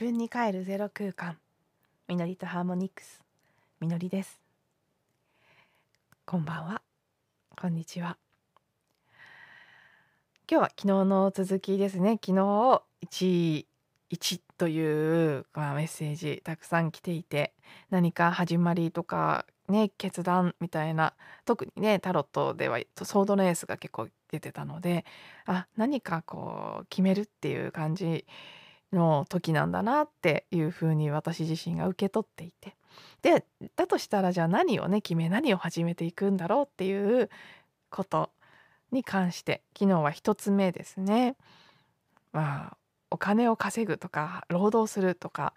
自分に帰るゼロ空間。みのりとハーモニクス。みのりです。こんばんは。こんにちは。今日は昨日の続きですね。昨日1 1という、まあ、メッセージたくさん来ていて何か始まりとかね決断みたいな特にねタロットではソードのエースが結構出てたのであ何かこう決めるっていう感じの時なんだなっていうふうに私自身が受け取っていてでだとしたらじゃあ何をね決め何を始めていくんだろうっていうことに関して昨日は一つ目ですね。まあお金を稼ぐとか労働するとか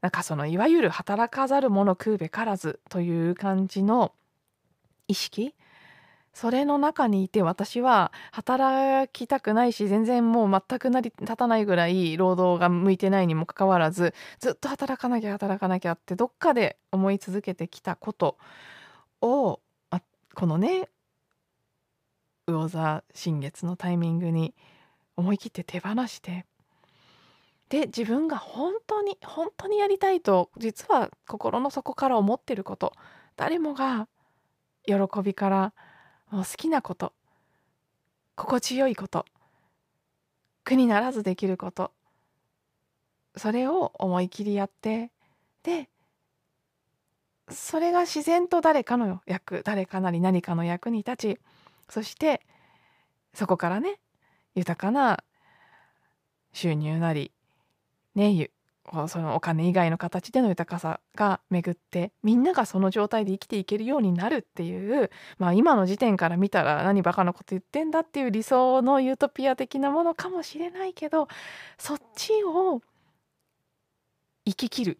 なんかそのいわゆる働かざる者食うべからずという感じの意識それの中にいて私は働きたくないし全然もう全く成り立たないぐらい労働が向いてないにもかかわらずずっと働かなきゃ働かなきゃってどっかで思い続けてきたことをあこのね魚座新月のタイミングに思い切って手放してで自分が本当に本当にやりたいと実は心の底から思ってること誰もが喜びから好きなこと。心地よいこと。苦にならずできること。それを思い切りやって。でそれが自然と誰かの役誰かなり何かの役に立ちそしてそこからね豊かな収入なりねそのお金以外の形での豊かさが巡ってみんながその状態で生きていけるようになるっていうまあ今の時点から見たら何バカなこと言ってんだっていう理想のユートピア的なものかもしれないけどそっちを生ききる。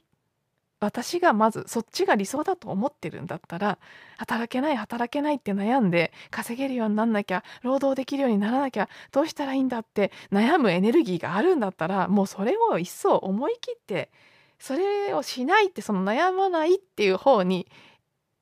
私がまずそっちが理想だと思ってるんだったら働けない働けないって悩んで稼げるようになんなきゃ労働できるようにならなきゃどうしたらいいんだって悩むエネルギーがあるんだったらもうそれを一層思い切ってそれをしないってその悩まないっていう方に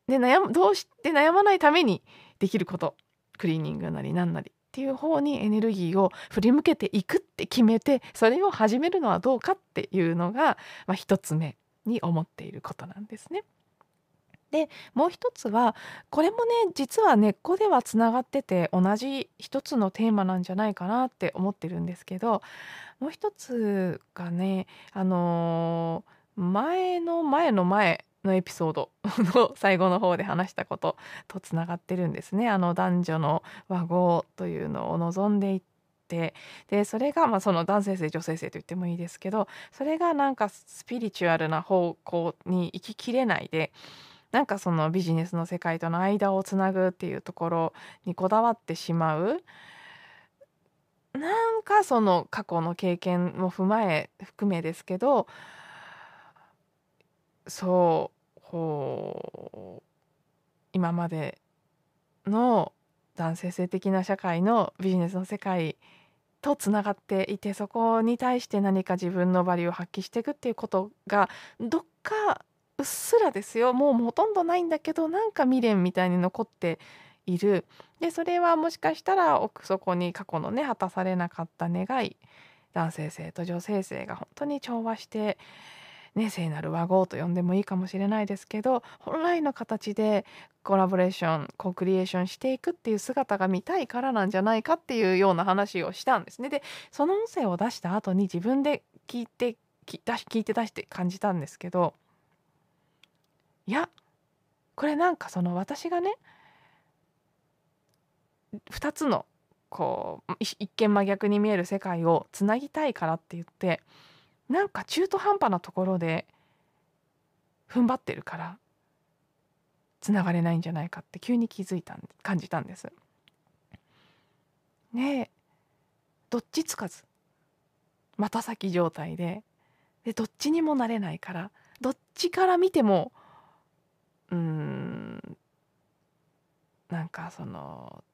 で悩むどうして悩まないためにできることクリーニングなりなんなりっていう方にエネルギーを振り向けていくって決めてそれを始めるのはどうかっていうのが、まあ、一つ目。に思っていることなんですね。でもう一つはこれもね実は根っこではつながってて同じ一つのテーマなんじゃないかなって思ってるんですけどもう一つがねあのー、前の前の前のエピソード の最後の方で話したこととつながってるんですね。あの男女の和合というのを望んでいてでそれがまあその男性性女性性と言ってもいいですけどそれがなんかスピリチュアルな方向に行ききれないでなんかそのビジネスの世界との間をつなぐっていうところにこだわってしまう。なんかその過去の経験も踏まえ含めですけどそう今までの男性性的な社会のビジネスの世界とつながっていてそこに対して何か自分のバリューを発揮していくっていうことがどっかうっすらですよ。もうほとんどないんだけどなんか未練みたいに残っている。でそれはもしかしたら奥底に過去のね果たされなかった願い。男性性と女性性が本当に調和してね、聖なる和合と呼んでもいいかもしれないですけど本来の形でコラボレーションコクリエーションしていくっていう姿が見たいからなんじゃないかっていうような話をしたんですね。でその音声を出した後に自分で聞いて聞いて出して感じたんですけどいやこれなんかその私がね2つのこう一見真逆に見える世界をつなぎたいからって言ってなんか中途半端なところで踏ん張ってるからつながれないんじゃないかって急に気づいた感じたんです。ねどっちつかず股先状態ででどっちにもなれないからどっちから見てもうんなんかその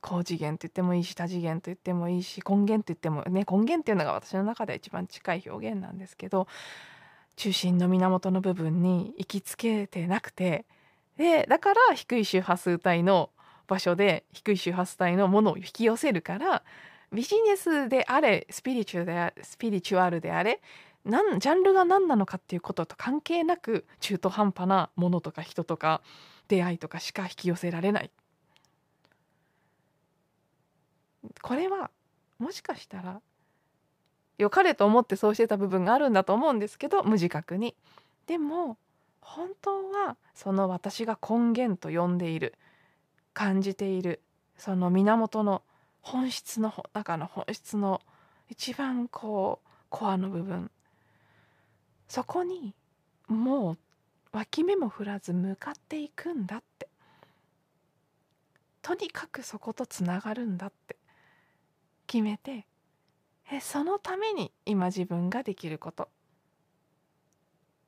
高次元と言ってもいいし多次元と言ってもいいし根源と言ってもね根源っていうのが私の中で一番近い表現なんですけど中心の源の部分に行きつけてなくてでだから低い周波数帯の場所で低い周波数帯のものを引き寄せるからビジネスであれスピリチュアルであれスピリチュアルであれなんジャンルが何なのかっていうことと関係なく中途半端なものとか人とか出会いとかしか引き寄せられない。これはもしかしたら良かれと思ってそうしてた部分があるんだと思うんですけど無自覚に。でも本当はその私が根源と呼んでいる感じているその源の本質の中の本質の一番こうコアの部分。そこにもう脇目も振らず向かっていくんだって。とにかくそことつながるんだって。決めてえそのために今自分ができること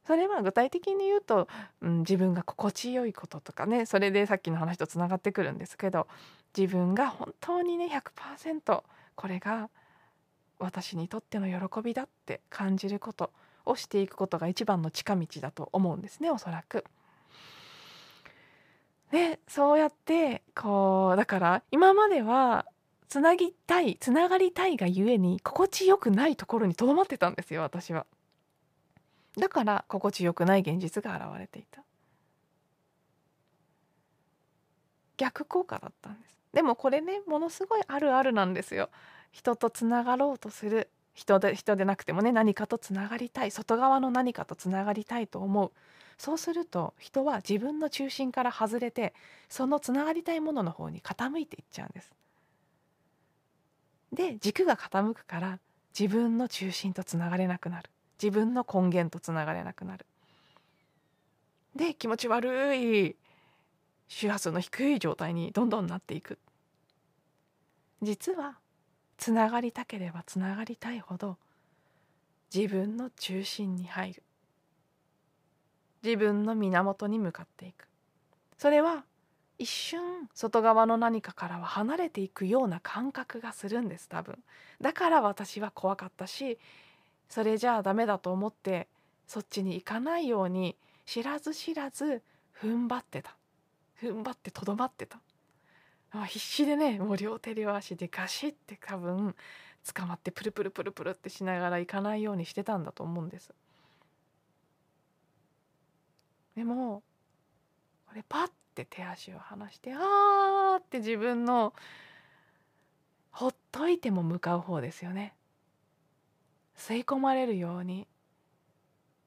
それは具体的に言うと、うん、自分が心地よいこととかねそれでさっきの話とつながってくるんですけど自分が本当にね100%これが私にとっての喜びだって感じることをしていくことが一番の近道だと思うんですねおそらく。でそうやってこうだから今まではつなぎたいつながりたいがゆえに心地よくないところにとどまってたんですよ私は。だから心地よくない現実が現れていた。逆効果だったんです。でもこれねものすごいあるあるなんですよ。人とつながろうとする人で人でなくてもね何かとつながりたい外側の何かとつながりたいと思うそうすると人は自分の中心から外れてそのつながりたいものの方に傾いていっちゃうんです。で軸が傾くから自分の中心とつながれなくなる自分の根源とつながれなくなる。で気持ち悪い周波数の低い状態にどんどんなっていく。実はつながりたければつながりたいほど自分の中心に入る自分の源に向かっていくそれは一瞬外側の何かからは離れていくような感覚がするんです多分。だから私は怖かったしそれじゃあダメだと思ってそっちに行かないように知らず知らず踏ん張ってた。踏ん張ってとどまってた。必死でねもう両手両足でガシッて多分捕まってプルプルプルプルってしながら行かないようにしてたんだと思うんです。でもこれパッて手足を離してあーって自分のほっといても向かう方ですよね。吸い込まれるように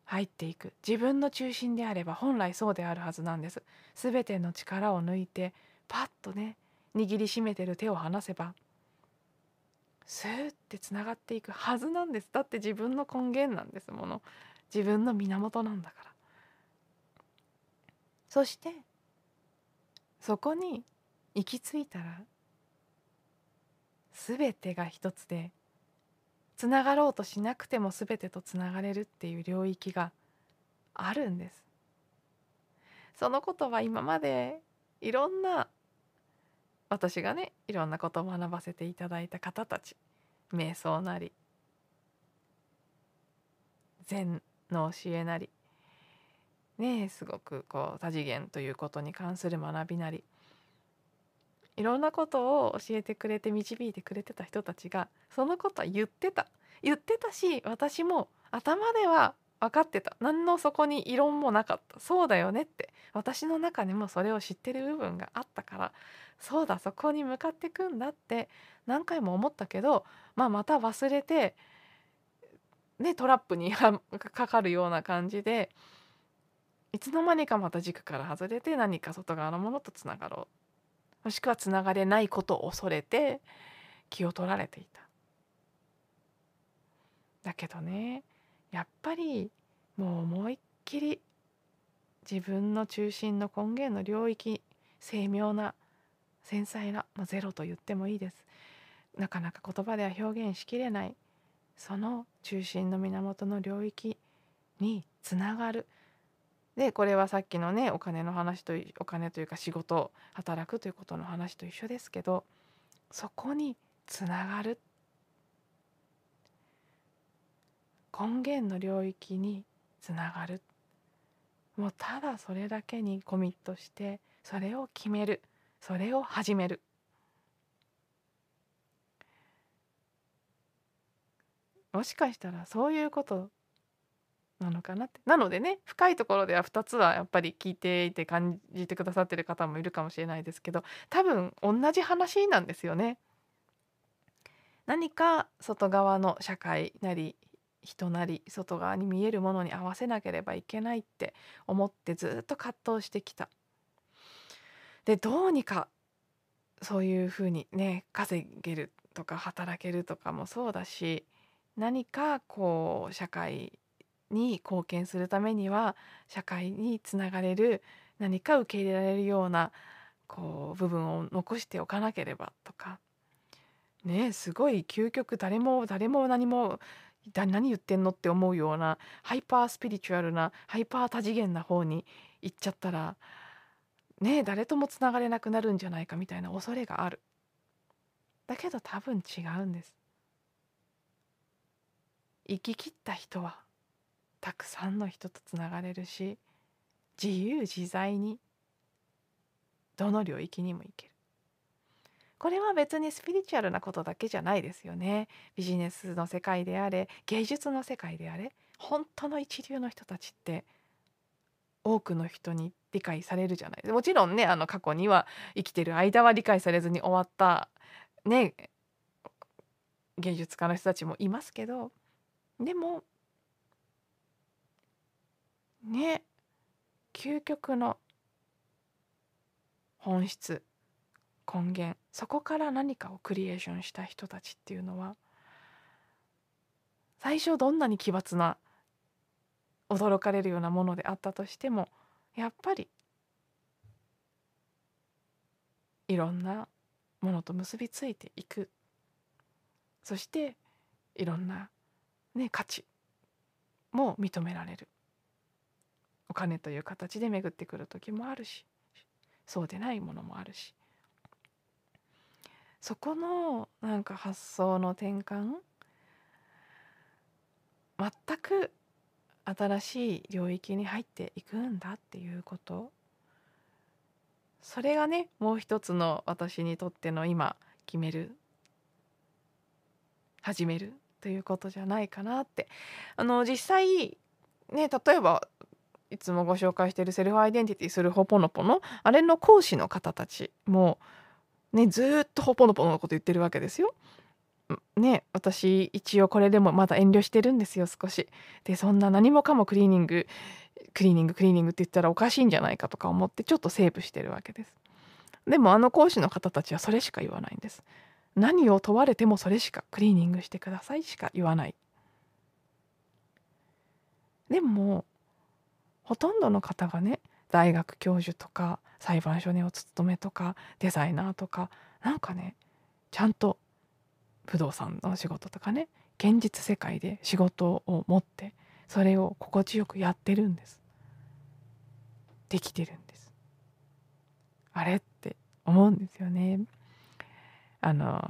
入っていく自分の中心であれば本来そうであるはずなんです。全ての力を抜いてパッとね握りしめてる手を離せばスーってつながっていくはずなんですだって自分の根源なんですもの自分の源なんだからそしてそこに行き着いたら全てが一つでつながろうとしなくても全てとつながれるっていう領域があるんです。そのことは今までいろんな私がねいろんなことを学ばせていただいた方たち瞑想なり禅の教えなりねすごくこう多次元ということに関する学びなり。いろんなことを教えてくれて導いてくれてた人たちがそのことは言ってた。言ってたし私も頭では分かってた。何のそこに異論もなかった。そうだよねって。私の中にもそれを知ってる部分があったからそうだそこに向かってくんだって何回も思ったけど、まあ、また忘れて、ね、トラップに かかるような感じでいつの間にかまた軸から外れて何か外側のものとつながろう。もしくはつながれないことを恐れて気を取られていた。だけどねやっぱりもう思いっきり自分の中心の根源の領域精妙な繊細な、まあ、ゼロと言ってもいいです。なかなか言葉では表現しきれないその中心の源の領域につながる。でこれはさっきのねお金の話とお金というか仕事働くということの話と一緒ですけどそこにつながる。根源の領域につながる。もうただそれだけにコミットしてそれを決める。それを始める。もしかしたらそういうことなのかなってなのでね深いところでは2つはやっぱり聞いていて感じてくださってる方もいるかもしれないですけど多分同じ話なんですよね。何か外側の社会なり人なり外側に見えるものに合わせなければいけないって思ってずっと葛藤してきた。でどうにかそういうふうにね稼げるとか働けるとかもそうだし何かこう社会に貢献するためには社会につながれる何か受け入れられるようなこう部分を残しておかなければとかねすごい究極誰も誰も何も何言ってんのって思うようなハイパースピリチュアルなハイパー多次元な方に行っちゃったらね誰ともつながれなくなるんじゃないかみたいな恐れがある。だけど多分違うんです。生き切った人はたくさんの人とつながれるし自由自在にどの領域にも行ける。これは別にスピリチュアルなことだけじゃないですよね。ビジネスの世界であれ芸術の世界であれ本当の一流の人たちって多くの人に理解されるじゃない。もちろんねあの過去には生きてる間は理解されずに終わったね芸術家の人たちもいますけどでもね。究極の本質。根源。そこから何かをクリエーションした人たちっていうのは最初どんなに奇抜な驚かれるようなものであったとしてもやっぱりいろんなものと結びついていく。そしていろんな、ね、価値も認められる。お金という形で巡ってくる時もあるしそうでないものもあるし。そこのなんか発想の転換全く新しい領域に入っていくんだっていうこと。それがねもう一つの私にとっての今決める始めるということじゃないかなって。あの実際ね例えばいつもご紹介しているセルフアイデンティティするホポノポのあれの講師の方たちもねずっとホポノポのこと言ってるわけですよ。ね私一応これでもまだ遠慮してるんですよ少し。でそんな何もかもクリーニングクリーニングクリーニングって言ったらおかしいんじゃないかとか思ってちょっとセーブしてるわけです。でもあの講師の方たちはそれしか言わないんです。何を問われてもそれしかクリーニングしてくださいしか言わない。でもほとんどの方がね大学教授とか裁判所にお勤めとかデザイナーとかなんかねちゃんと不動産の仕事とかね現実世界で仕事を持ってそれを心地よくやってるんです。できてるんです。あれって思うんですよね。あの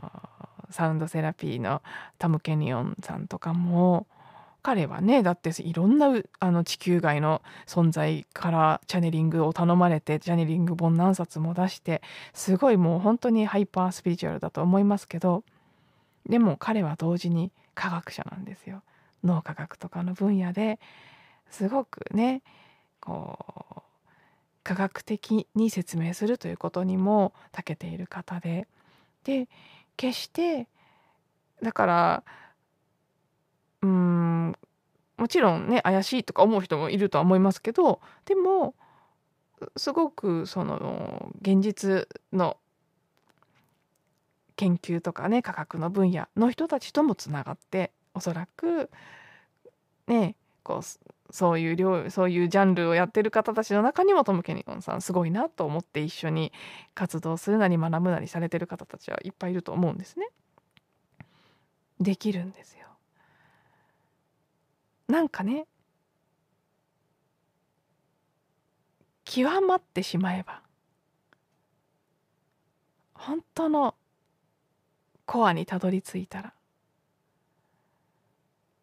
サウンドセラピーのタム・ケニオンさんとかも彼はねだっていろんなあの地球外の存在からチャネリングを頼まれてチャネリング本何冊も出してすごいもう本当にハイパースピリチュアルだと思いますけどでも彼は同時に科学者なんですよ。脳科学とかの分野ですごくねこう科学的に説明するということにも長けている方でで決してだからうんもちろんね怪しいとか思う人もいるとは思いますけどでもすごくその現実の研究とかね科学の分野の人たちともつながっておそらくねこうそういう量そういうジャンルをやってる方たちの中にもトム・ケニオンさんすごいなと思って一緒に活動するなり学ぶなりされてる方たちはいっぱいいると思うんですね。できるんですよ。なんかね極まってしまえば本当のコアにたどり着いたら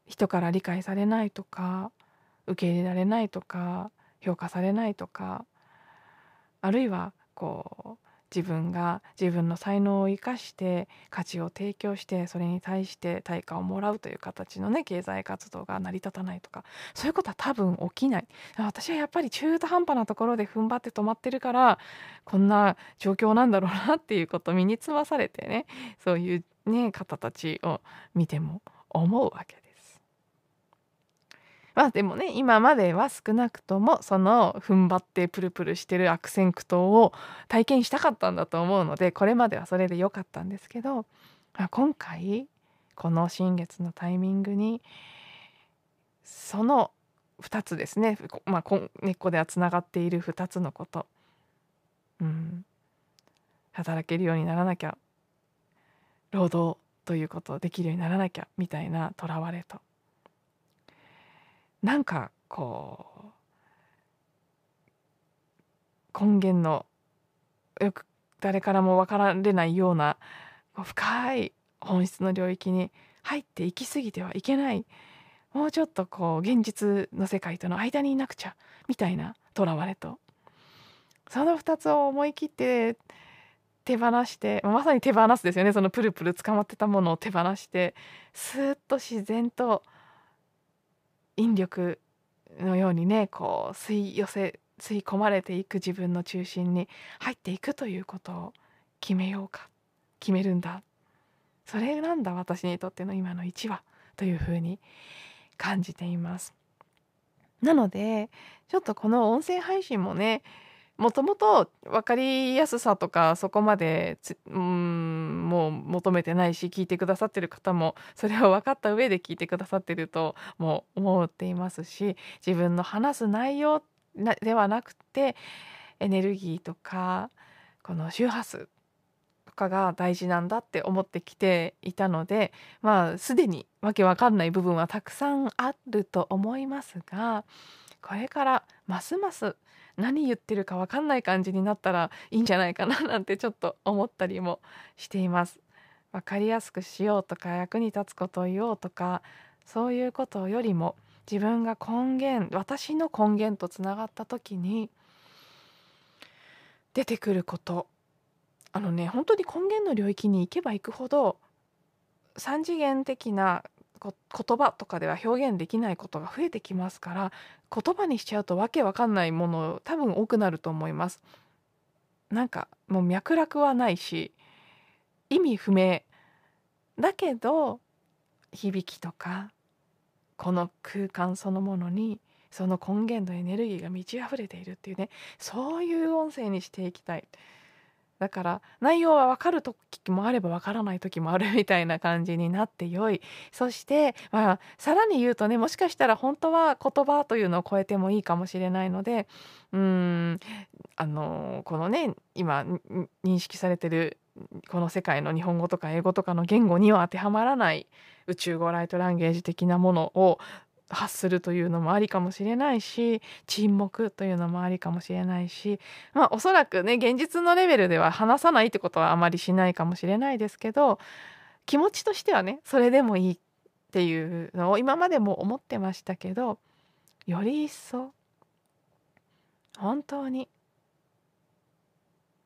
人から理解されないとか受け入れられないとか評価されないとかあるいはこう自分が自分の才能を生かして価値を提供してそれに対して対価をもらうという形のね経済活動が成り立たないとかそういうことは多分起きない私はやっぱり中途半端なところで踏ん張って止まってるからこんな状況なんだろうなっていうことを身につまされてねそういうね方たちを見ても思うわけです。まあでもね今までは少なくともその踏ん張ってプルプルしてる悪戦苦闘を体験したかったんだと思うのでこれまではそれで良かったんですけど今回この新月のタイミングにその2つですね、まあ、根っこではつながっている2つのこと、うん、働けるようにならなきゃ労働ということをできるようにならなきゃみたいなとらわれと。なんかこう根源のよく誰からも分かられないような深い本質の領域に入っていき過ぎてはいけない。もうちょっとこう現実の世界との間にいなくちゃみたいなとらわれとその2つを思い切って手放してまさに手放すですよね。そのプルプル捕まってたものを手放してスーッと自然と引力のようにねこう吸い寄せ吸い込まれていく自分の中心に入っていくということを決めようか決めるんだそれなんだ私にとっての今の1話というふうに感じています。なのでちょっとこの音声配信もねもともと分かりやすさとかそこまでうんもう求めてないし聞いてくださってる方もそれを分かった上で聞いてくださってるともう思っていますし自分の話す内容ではなくてエネルギーとかこの周波数とかが大事なんだって思ってきていたのでまあすでにわけわかんない部分はたくさんあると思いますがこれからますます何言ってるか分かんない感じになったらいいんじゃないかななんてちょっと思ったりもしています。分かりやすくしようとか役に立つことを言おうとかそういうことよりも自分が根源私の根源とつながった時に出てくることあのね本当に根源の領域に行けば行くほど3次元的な言葉とかでは表現できないことが増えてきますから言葉にしちゃうとわけわかんないもの多分多くなると思います。なんかもう脈絡はないし意味不明だけど響きとかこの空間そのものにその根源のエネルギーが満ち溢れているっていうねそういう音声にしていきたい。だから内容は分かる時もあれば分からない時もあるみたいな感じになってよい。そして、まあ、さらに言うとねもしかしたら本当は言葉というのを超えてもいいかもしれないのでうんあのこのね今認識されてるこの世界の日本語とか英語とかの言語には当てはまらない宇宙語ライトランゲージ的なものを発するというのもありかもしれないし沈黙というのもありかもしれないしまあおそらくね現実のレベルでは話さないってことはあまりしないかもしれないですけど気持ちとしてはねそれでもいいっていうのを今までも思ってましたけどより一層本当に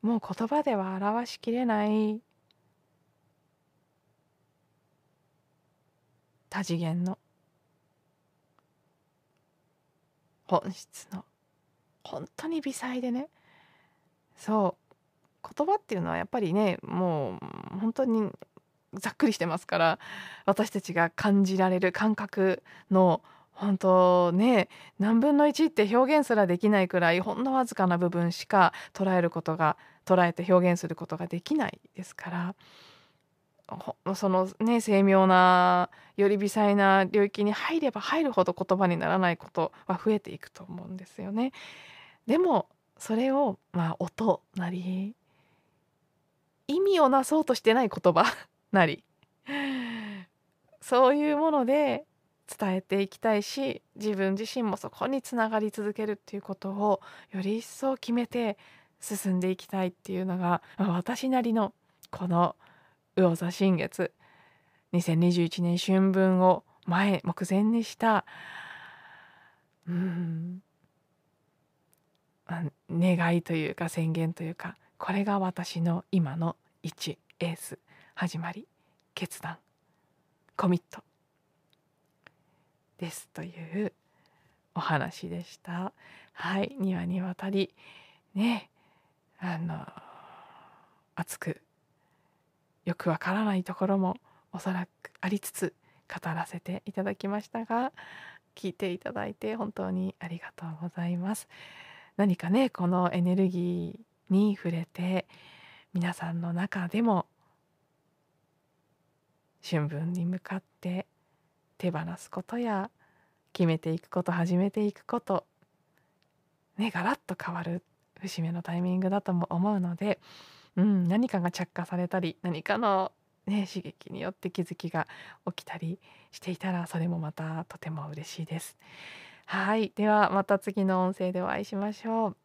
もう言葉では表しきれない多次元の本質の本当に微細でね。そう。言葉っていうのはやっぱりねもう本当にざっくりしてますから私たちが感じられる感覚の本当ね何分の1って表現すらできないくらいほんのわずかな部分しか捉えることが捉えて表現することができないですから。そのね精妙なより微細な領域に入れば入るほど言葉にならないことは増えていくと思うんですよね。でもそれをまあ音なり意味をなそうとしてない言葉 なりそういうもので伝えていきたいし自分自身もそこにつながり続けるっていうことをより一層決めて進んでいきたいっていうのが私なりのこの魚座新月。2021年春分を前目前にした。うん。願いというか宣言というかこれが私の今の1エース。始まり。決断。コミット。ですというお話でした。はい。2話にわたり。ね。あの熱くよくわからないところもおそらくありつつ語らせていただきましたが聞いていただいて本当にありがとうございます。何かねこのエネルギーに触れて皆さんの中でも春分に向かって手放すことや決めていくこと始めていくことねガラッと変わる節目のタイミングだとも思うので、うん、何かが着火されたり何かの、ね、刺激によって気づきが起きたりしていたらそれもまたとても嬉しいです。はいではまた次の音声でお会いしましょう。